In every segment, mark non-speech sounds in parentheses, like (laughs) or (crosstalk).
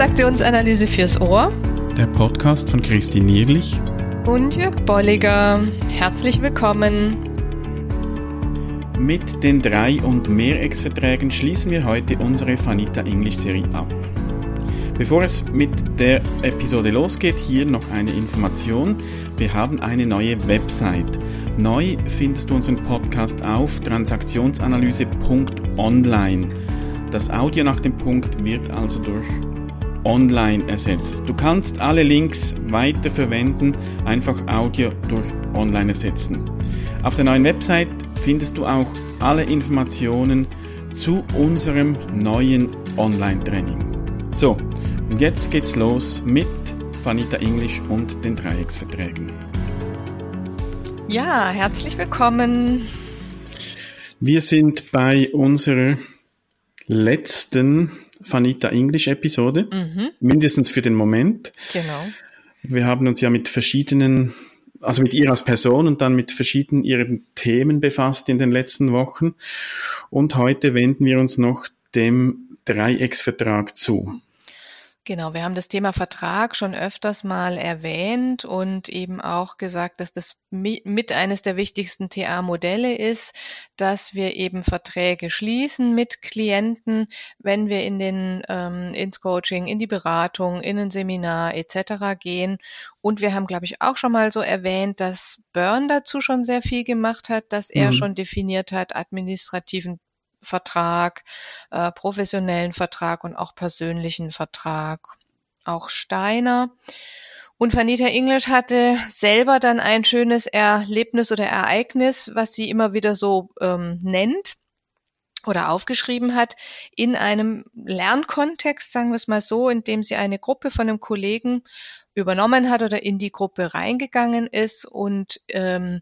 Transaktionsanalyse fürs Ohr. Der Podcast von Christine Nierlich und Jörg Bolliger. Herzlich willkommen. Mit den drei und mehr Ex-Verträgen schließen wir heute unsere Fanita English Serie ab. Bevor es mit der Episode losgeht, hier noch eine Information. Wir haben eine neue Website. Neu findest du unseren Podcast auf transaktionsanalyse.online. Das Audio nach dem Punkt wird also durch online ersetzt. Du kannst alle Links weiter verwenden, einfach Audio durch online ersetzen. Auf der neuen Website findest du auch alle Informationen zu unserem neuen Online-Training. So, und jetzt geht's los mit Vanita English und den Dreiecksverträgen. Ja, herzlich willkommen. Wir sind bei unserer letzten Vanita English Episode, mhm. mindestens für den Moment. Genau. Wir haben uns ja mit verschiedenen, also mit ihr als Person und dann mit verschiedenen ihren Themen befasst in den letzten Wochen. Und heute wenden wir uns noch dem Dreiecksvertrag zu. Genau, wir haben das Thema Vertrag schon öfters mal erwähnt und eben auch gesagt, dass das mit eines der wichtigsten TA-Modelle ist, dass wir eben Verträge schließen mit Klienten, wenn wir in den ähm, ins Coaching, in die Beratung, in ein Seminar etc. gehen. Und wir haben, glaube ich, auch schon mal so erwähnt, dass Byrne dazu schon sehr viel gemacht hat, dass er mhm. schon definiert hat, administrativen Vertrag, äh, professionellen Vertrag und auch persönlichen Vertrag. Auch Steiner. Und Vanita English hatte selber dann ein schönes Erlebnis oder Ereignis, was sie immer wieder so ähm, nennt oder aufgeschrieben hat, in einem Lernkontext, sagen wir es mal so, in dem sie eine Gruppe von einem Kollegen übernommen hat oder in die Gruppe reingegangen ist und ähm,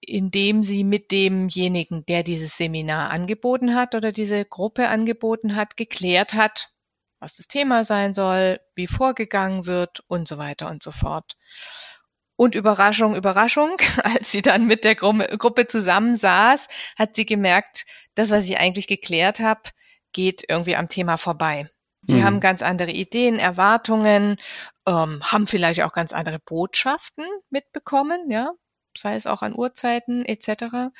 indem sie mit demjenigen, der dieses Seminar angeboten hat oder diese Gruppe angeboten hat, geklärt hat, was das Thema sein soll, wie vorgegangen wird und so weiter und so fort. Und Überraschung, Überraschung, (laughs) als sie dann mit der Gruppe zusammensaß, hat sie gemerkt, das, was ich eigentlich geklärt habe, geht irgendwie am Thema vorbei. Sie mhm. haben ganz andere Ideen, Erwartungen, ähm, haben vielleicht auch ganz andere Botschaften mitbekommen, ja, sei es auch an Uhrzeiten etc.,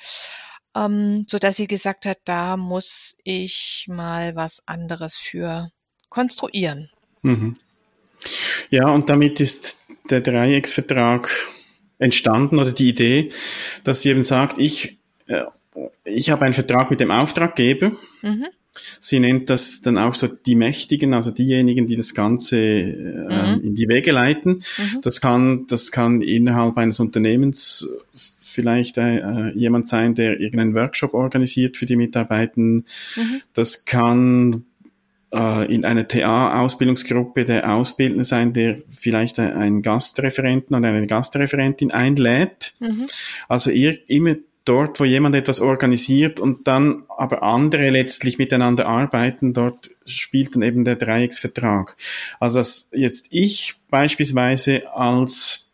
ähm, so dass sie gesagt hat, da muss ich mal was anderes für konstruieren. Mhm. Ja, und damit ist der Dreiecksvertrag entstanden oder die Idee, dass sie eben sagt, ich, äh, ich habe einen Vertrag mit dem Auftraggeber. Mhm. Sie nennt das dann auch so die Mächtigen, also diejenigen, die das Ganze äh, mhm. in die Wege leiten. Mhm. Das kann, das kann innerhalb eines Unternehmens vielleicht äh, jemand sein, der irgendeinen Workshop organisiert für die Mitarbeitenden. Mhm. Das kann äh, in einer TA-Ausbildungsgruppe der Ausbildner sein, der vielleicht einen Gastreferenten oder eine Gastreferentin einlädt. Mhm. Also ihr, immer dort, wo jemand etwas organisiert und dann aber andere letztlich miteinander arbeiten, dort spielt dann eben der Dreiecksvertrag. Also dass jetzt ich beispielsweise als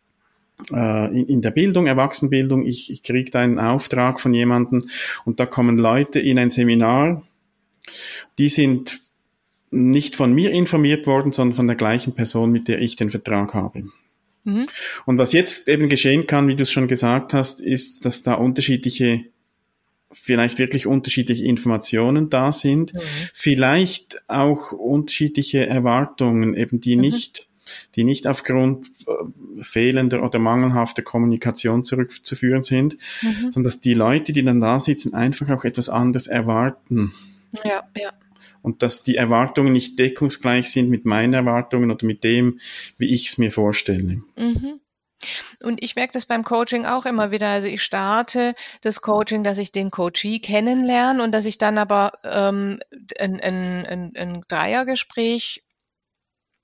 äh, in, in der Bildung, Erwachsenenbildung, ich, ich kriege einen Auftrag von jemandem und da kommen Leute in ein Seminar, die sind nicht von mir informiert worden, sondern von der gleichen Person, mit der ich den Vertrag habe. Mhm. Und was jetzt eben geschehen kann, wie du es schon gesagt hast, ist, dass da unterschiedliche vielleicht wirklich unterschiedliche Informationen da sind, mhm. vielleicht auch unterschiedliche Erwartungen, eben die mhm. nicht, die nicht aufgrund äh, fehlender oder mangelhafter Kommunikation zurückzuführen sind, mhm. sondern dass die Leute, die dann da sitzen, einfach auch etwas anderes erwarten. Ja, ja und dass die Erwartungen nicht deckungsgleich sind mit meinen Erwartungen oder mit dem, wie ich es mir vorstelle. Mhm. Und ich merke das beim Coaching auch immer wieder. Also ich starte das Coaching, dass ich den Coachee kennenlerne und dass ich dann aber ähm, ein, ein, ein, ein Dreiergespräch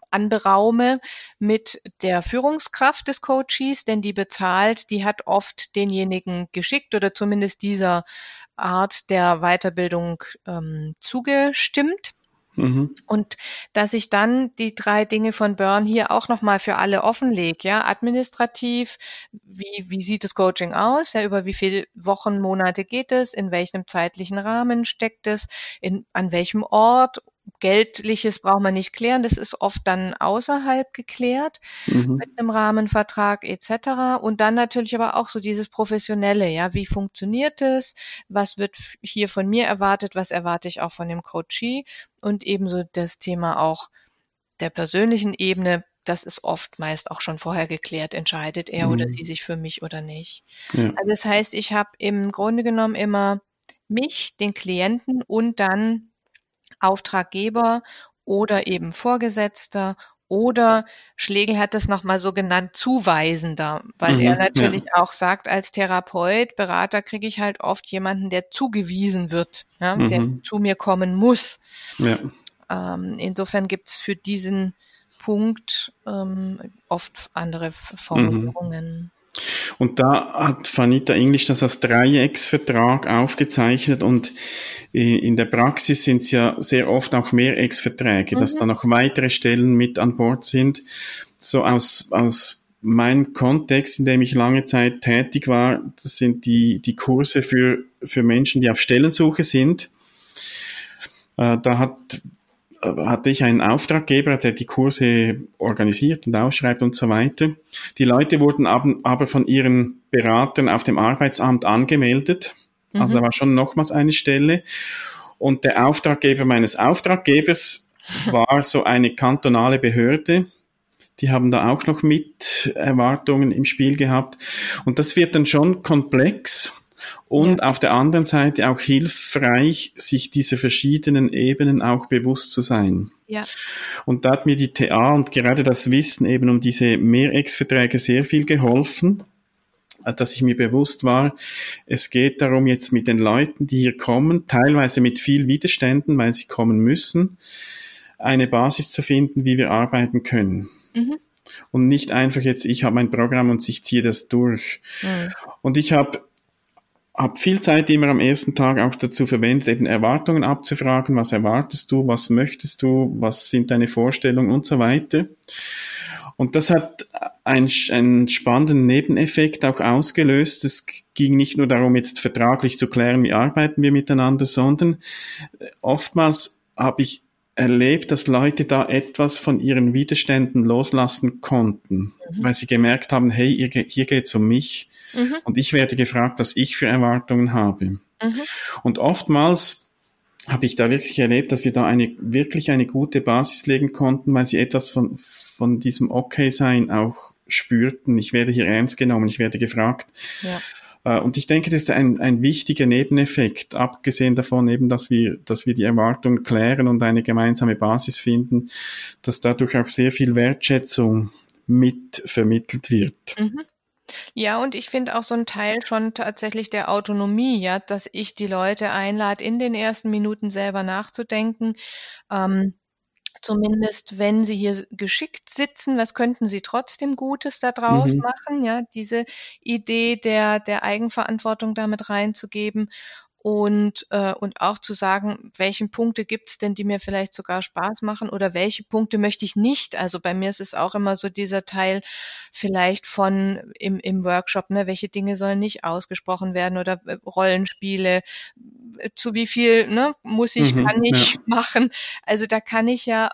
anberaume mit der Führungskraft des Coaches, denn die bezahlt, die hat oft denjenigen geschickt oder zumindest dieser Art der Weiterbildung ähm, zugestimmt. Mhm. Und dass ich dann die drei Dinge von Burn hier auch nochmal für alle offenlege, ja, administrativ, wie, wie sieht das Coaching aus, ja, über wie viele Wochen, Monate geht es, in welchem zeitlichen Rahmen steckt es, in, an welchem Ort Geldliches braucht man nicht klären, das ist oft dann außerhalb geklärt mhm. mit einem Rahmenvertrag etc. Und dann natürlich aber auch so dieses Professionelle, ja, wie funktioniert es, was wird hier von mir erwartet, was erwarte ich auch von dem Coachee und ebenso das Thema auch der persönlichen Ebene, das ist oft meist auch schon vorher geklärt, entscheidet er mhm. oder sie sich für mich oder nicht. Ja. Also das heißt, ich habe im Grunde genommen immer mich, den Klienten und dann Auftraggeber oder eben Vorgesetzter oder Schlegel hat es nochmal so genannt, zuweisender, weil mhm, er natürlich ja. auch sagt, als Therapeut, Berater kriege ich halt oft jemanden, der zugewiesen wird, ja, mhm. der zu mir kommen muss. Ja. Ähm, insofern gibt es für diesen Punkt ähm, oft andere Formulierungen. Mhm. Und da hat Vanita English das als Dreiecksvertrag aufgezeichnet und in der Praxis sind es ja sehr oft auch Mehrecksverträge, mhm. dass da noch weitere Stellen mit an Bord sind. So aus, aus meinem Kontext, in dem ich lange Zeit tätig war, das sind die, die Kurse für, für Menschen, die auf Stellensuche sind. Äh, da hat hatte ich einen Auftraggeber, der die Kurse organisiert und ausschreibt und so weiter. Die Leute wurden aber von ihren Beratern auf dem Arbeitsamt angemeldet. Also mhm. da war schon nochmals eine Stelle. Und der Auftraggeber meines Auftraggebers (laughs) war so eine kantonale Behörde. Die haben da auch noch mit Erwartungen im Spiel gehabt. Und das wird dann schon komplex und ja. auf der anderen Seite auch hilfreich, sich diese verschiedenen Ebenen auch bewusst zu sein. Ja. Und da hat mir die TA und gerade das Wissen eben um diese Mehrex-Verträge sehr viel geholfen, dass ich mir bewusst war, es geht darum, jetzt mit den Leuten, die hier kommen, teilweise mit viel Widerständen, weil sie kommen müssen, eine Basis zu finden, wie wir arbeiten können. Mhm. Und nicht einfach jetzt, ich habe mein Programm und ich ziehe das durch. Mhm. Und ich habe habe viel Zeit immer am ersten Tag auch dazu verwendet, eben Erwartungen abzufragen, was erwartest du, was möchtest du, was sind deine Vorstellungen und so weiter. Und das hat einen, einen spannenden Nebeneffekt auch ausgelöst. Es ging nicht nur darum, jetzt vertraglich zu klären, wie arbeiten wir miteinander, sondern oftmals habe ich erlebt, dass Leute da etwas von ihren Widerständen loslassen konnten, mhm. weil sie gemerkt haben, hey, hier, hier geht es um mich Mhm. Und ich werde gefragt, was ich für Erwartungen habe. Mhm. Und oftmals habe ich da wirklich erlebt, dass wir da eine, wirklich eine gute Basis legen konnten, weil sie etwas von, von diesem Okay-Sein auch spürten. Ich werde hier ernst genommen, ich werde gefragt. Ja. Äh, und ich denke, das ist ein, ein wichtiger Nebeneffekt, abgesehen davon eben, dass wir, dass wir die Erwartungen klären und eine gemeinsame Basis finden, dass dadurch auch sehr viel Wertschätzung mit vermittelt wird. Mhm. Ja, und ich finde auch so ein Teil schon tatsächlich der Autonomie, ja, dass ich die Leute einlade, in den ersten Minuten selber nachzudenken. Ähm, zumindest wenn sie hier geschickt sitzen, was könnten sie trotzdem Gutes daraus Mhm. machen, ja, diese Idee der der Eigenverantwortung damit reinzugeben und, äh, und auch zu sagen, welchen Punkte gibt's denn, die mir vielleicht sogar Spaß machen oder welche Punkte möchte ich nicht. Also bei mir ist es auch immer so dieser Teil vielleicht von im, im Workshop, ne, welche Dinge sollen nicht ausgesprochen werden oder äh, Rollenspiele, äh, zu wie viel ne, muss ich, mhm, kann ich ja. (laughs) machen. Also da kann ich ja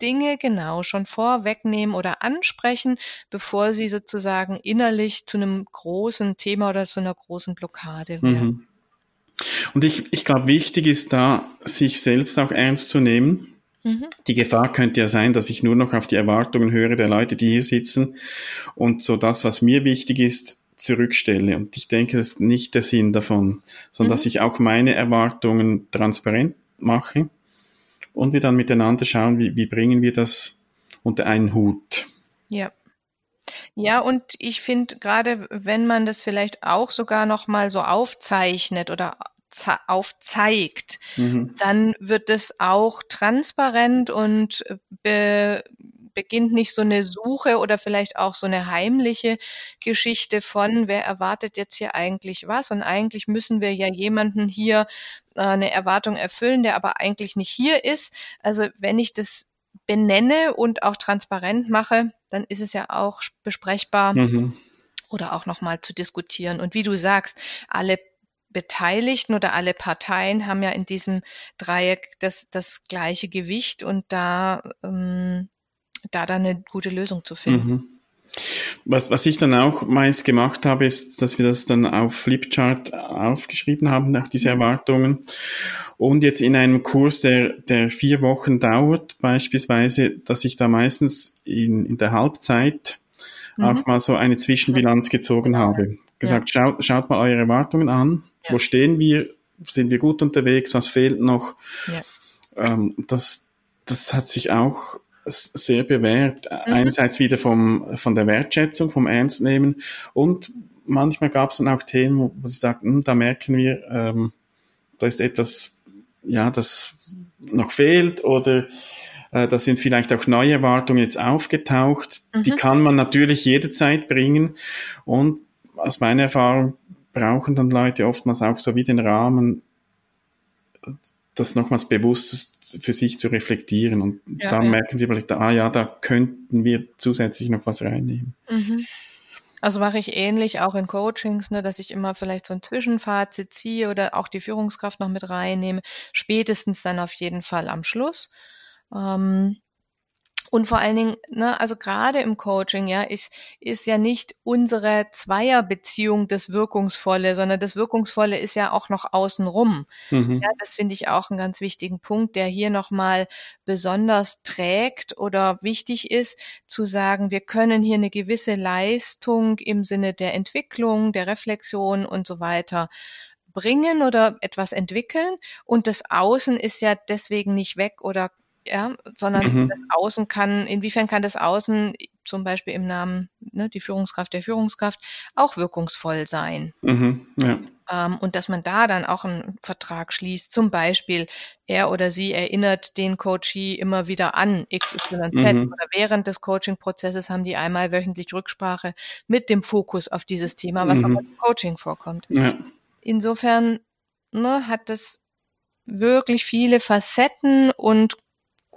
Dinge genau schon vorwegnehmen oder ansprechen, bevor sie sozusagen innerlich zu einem großen Thema oder zu einer großen Blockade werden. Mhm. Und ich, ich glaube, wichtig ist da, sich selbst auch ernst zu nehmen. Mhm. Die Gefahr könnte ja sein, dass ich nur noch auf die Erwartungen höre der Leute, die hier sitzen und so das, was mir wichtig ist, zurückstelle. Und ich denke, das ist nicht der Sinn davon, sondern mhm. dass ich auch meine Erwartungen transparent mache und wir dann miteinander schauen, wie, wie bringen wir das unter einen Hut. Ja. Ja, und ich finde gerade, wenn man das vielleicht auch sogar noch mal so aufzeichnet oder aufzeigt, mhm. dann wird es auch transparent und be beginnt nicht so eine Suche oder vielleicht auch so eine heimliche Geschichte von, wer erwartet jetzt hier eigentlich was? Und eigentlich müssen wir ja jemanden hier äh, eine Erwartung erfüllen, der aber eigentlich nicht hier ist. Also wenn ich das benenne und auch transparent mache, dann ist es ja auch besprechbar mhm. oder auch nochmal zu diskutieren. Und wie du sagst, alle Beteiligten oder alle Parteien haben ja in diesem Dreieck das, das gleiche Gewicht und da, ähm, da dann eine gute Lösung zu finden. Mhm. Was, was ich dann auch meist gemacht habe, ist, dass wir das dann auf Flipchart aufgeschrieben haben, nach diese mhm. Erwartungen. Und jetzt in einem Kurs, der, der vier Wochen dauert, beispielsweise, dass ich da meistens in, in der Halbzeit mhm. auch mal so eine Zwischenbilanz gezogen habe. Gesagt, ja. schaut, schaut mal eure Erwartungen an. Ja. Wo stehen wir? Sind wir gut unterwegs? Was fehlt noch? Ja. Ähm, das, das hat sich auch sehr bewährt. Mhm. Einerseits wieder vom, von der Wertschätzung, vom Ernstnehmen und manchmal gab es dann auch Themen, wo, sie sagten, hm, da merken wir, ähm, da ist etwas, ja, das noch fehlt oder äh, da sind vielleicht auch neue Erwartungen jetzt aufgetaucht. Mhm. Die kann man natürlich jederzeit bringen und aus meiner Erfahrung brauchen dann Leute oftmals auch so wie den Rahmen, das nochmals bewusst für sich zu reflektieren. Und ja, dann ja. merken sie vielleicht, ah ja, da könnten wir zusätzlich noch was reinnehmen. Mhm. Also mache ich ähnlich auch in Coachings, ne, dass ich immer vielleicht so ein Zwischenfazit ziehe oder auch die Führungskraft noch mit reinnehme, spätestens dann auf jeden Fall am Schluss. Ähm, und vor allen Dingen, ne, also gerade im Coaching, ja, ist, ist ja nicht unsere Zweierbeziehung das Wirkungsvolle, sondern das Wirkungsvolle ist ja auch noch außenrum. Mhm. Ja, das finde ich auch einen ganz wichtigen Punkt, der hier nochmal besonders trägt oder wichtig ist, zu sagen, wir können hier eine gewisse Leistung im Sinne der Entwicklung, der Reflexion und so weiter bringen oder etwas entwickeln und das Außen ist ja deswegen nicht weg oder ja, sondern mhm. das Außen kann, inwiefern kann das Außen zum Beispiel im Namen, ne, die Führungskraft der Führungskraft, auch wirkungsvoll sein. Mhm, ja. ähm, und dass man da dann auch einen Vertrag schließt, zum Beispiel er oder sie erinnert den Coachee immer wieder an XYZ mhm. oder während des Coaching-Prozesses haben die einmal wöchentlich Rücksprache mit dem Fokus auf dieses Thema, was mhm. auch im Coaching vorkommt. Ja. Insofern ne, hat das wirklich viele Facetten und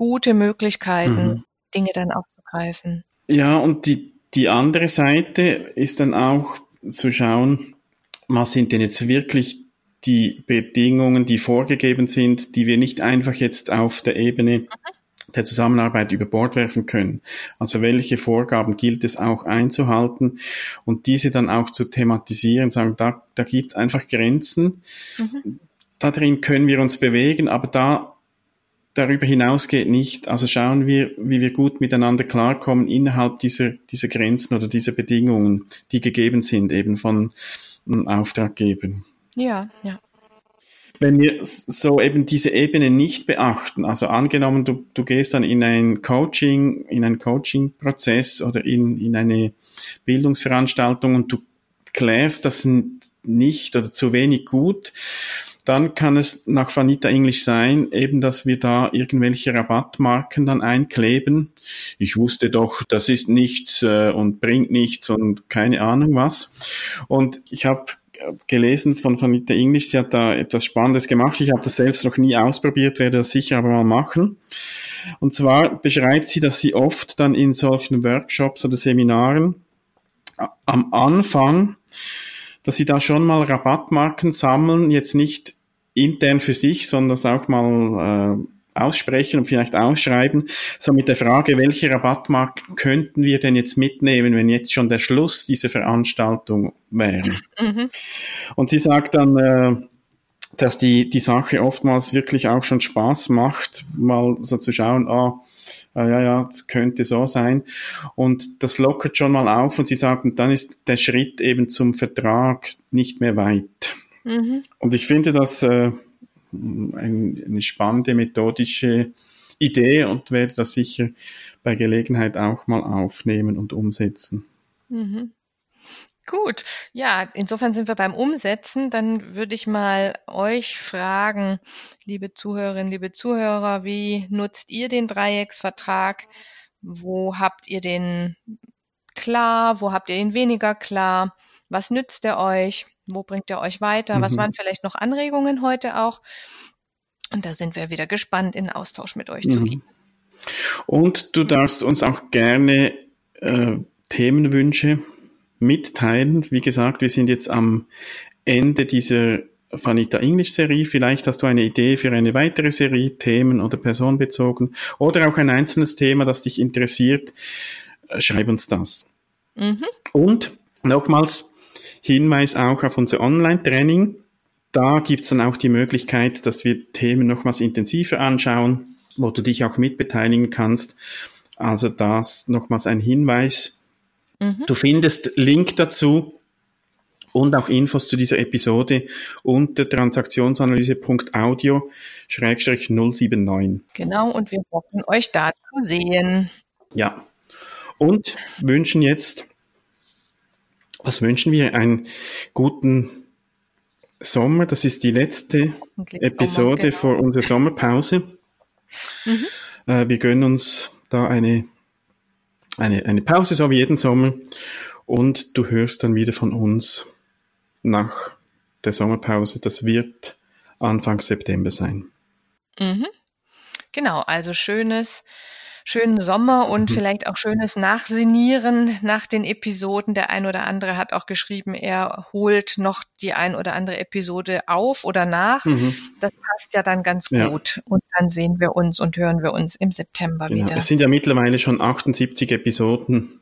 gute Möglichkeiten, mhm. Dinge dann aufzugreifen. Ja, und die, die andere Seite ist dann auch zu schauen, was sind denn jetzt wirklich die Bedingungen, die vorgegeben sind, die wir nicht einfach jetzt auf der Ebene mhm. der Zusammenarbeit über Bord werfen können. Also welche Vorgaben gilt es auch einzuhalten und diese dann auch zu thematisieren, sagen, da, da gibt es einfach Grenzen. Mhm. Da drin können wir uns bewegen, aber da darüber hinaus geht nicht. Also schauen wir, wie wir gut miteinander klarkommen innerhalb dieser, dieser Grenzen oder dieser Bedingungen, die gegeben sind eben von ähm, Auftraggebern. Ja, ja. Wenn wir so eben diese Ebene nicht beachten, also angenommen, du, du gehst dann in ein Coaching, in einen Coaching-Prozess oder in, in eine Bildungsveranstaltung und du klärst das nicht oder zu wenig gut, dann kann es nach Vanita English sein, eben, dass wir da irgendwelche Rabattmarken dann einkleben. Ich wusste doch, das ist nichts äh, und bringt nichts und keine Ahnung was. Und ich habe gelesen von Vanita English, sie hat da etwas Spannendes gemacht. Ich habe das selbst noch nie ausprobiert, werde das sicher aber mal machen. Und zwar beschreibt sie, dass sie oft dann in solchen Workshops oder Seminaren am Anfang dass sie da schon mal Rabattmarken sammeln, jetzt nicht intern für sich, sondern das auch mal äh, aussprechen und vielleicht ausschreiben, so mit der Frage, welche Rabattmarken könnten wir denn jetzt mitnehmen, wenn jetzt schon der Schluss dieser Veranstaltung wäre. Mhm. Und sie sagt dann, äh, dass die, die Sache oftmals wirklich auch schon Spaß macht, mal so zu schauen, ah, ah ja, ja, das könnte so sein. Und das lockert schon mal auf und sie sagen, dann ist der Schritt eben zum Vertrag nicht mehr weit. Mhm. Und ich finde das äh, ein, eine spannende methodische Idee und werde das sicher bei Gelegenheit auch mal aufnehmen und umsetzen. Mhm. Gut, ja, insofern sind wir beim Umsetzen. Dann würde ich mal euch fragen, liebe Zuhörerinnen, liebe Zuhörer, wie nutzt ihr den Dreiecksvertrag? Wo habt ihr den klar? Wo habt ihr ihn weniger klar? Was nützt er euch? Wo bringt er euch weiter? Mhm. Was waren vielleicht noch Anregungen heute auch? Und da sind wir wieder gespannt, in Austausch mit euch mhm. zu gehen. Und du darfst uns auch gerne äh, Themenwünsche mitteilen. Wie gesagt, wir sind jetzt am Ende dieser Vanita English Serie. Vielleicht hast du eine Idee für eine weitere Serie, Themen oder personenbezogen oder auch ein einzelnes Thema, das dich interessiert. Schreib uns das. Mhm. Und nochmals Hinweis auch auf unser Online-Training. Da gibt's dann auch die Möglichkeit, dass wir Themen nochmals intensiver anschauen, wo du dich auch mitbeteiligen kannst. Also das nochmals ein Hinweis. Mhm. Du findest Link dazu und auch Infos zu dieser Episode unter transaktionsanalyse.audio-079. Genau, und wir hoffen, euch da zu sehen. Ja. Und wünschen jetzt, was wünschen wir? Einen guten Sommer. Das ist die letzte Episode genau. vor unserer Sommerpause. Mhm. Äh, wir gönnen uns da eine, eine, eine Pause, so wie jeden Sommer. Und du hörst dann wieder von uns nach der Sommerpause. Das wird Anfang September sein. Mhm. Genau, also schönes, schönen Sommer und mhm. vielleicht auch schönes Nachsinieren nach den Episoden. Der ein oder andere hat auch geschrieben, er holt noch die ein oder andere Episode auf oder nach. Mhm. Das passt ja dann ganz ja. gut. Und dann sehen wir uns und hören wir uns im September genau. wieder. Es sind ja mittlerweile schon 78 Episoden,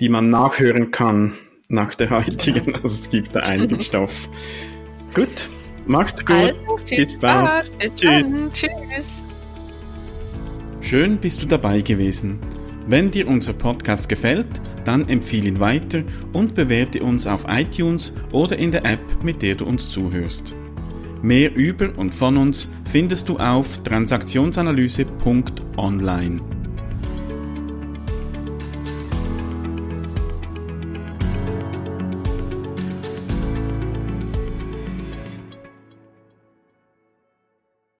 die man nachhören kann nach der heutigen. (laughs) Also es gibt da einigen Stoff. Gut, macht's gut. Also, Bis bald. Bis Tschüss. Dann. Tschüss. Schön bist du dabei gewesen. Wenn dir unser Podcast gefällt, dann empfehle ihn weiter und bewerte uns auf iTunes oder in der App, mit der du uns zuhörst. Mehr über und von uns findest du auf transaktionsanalyse.online.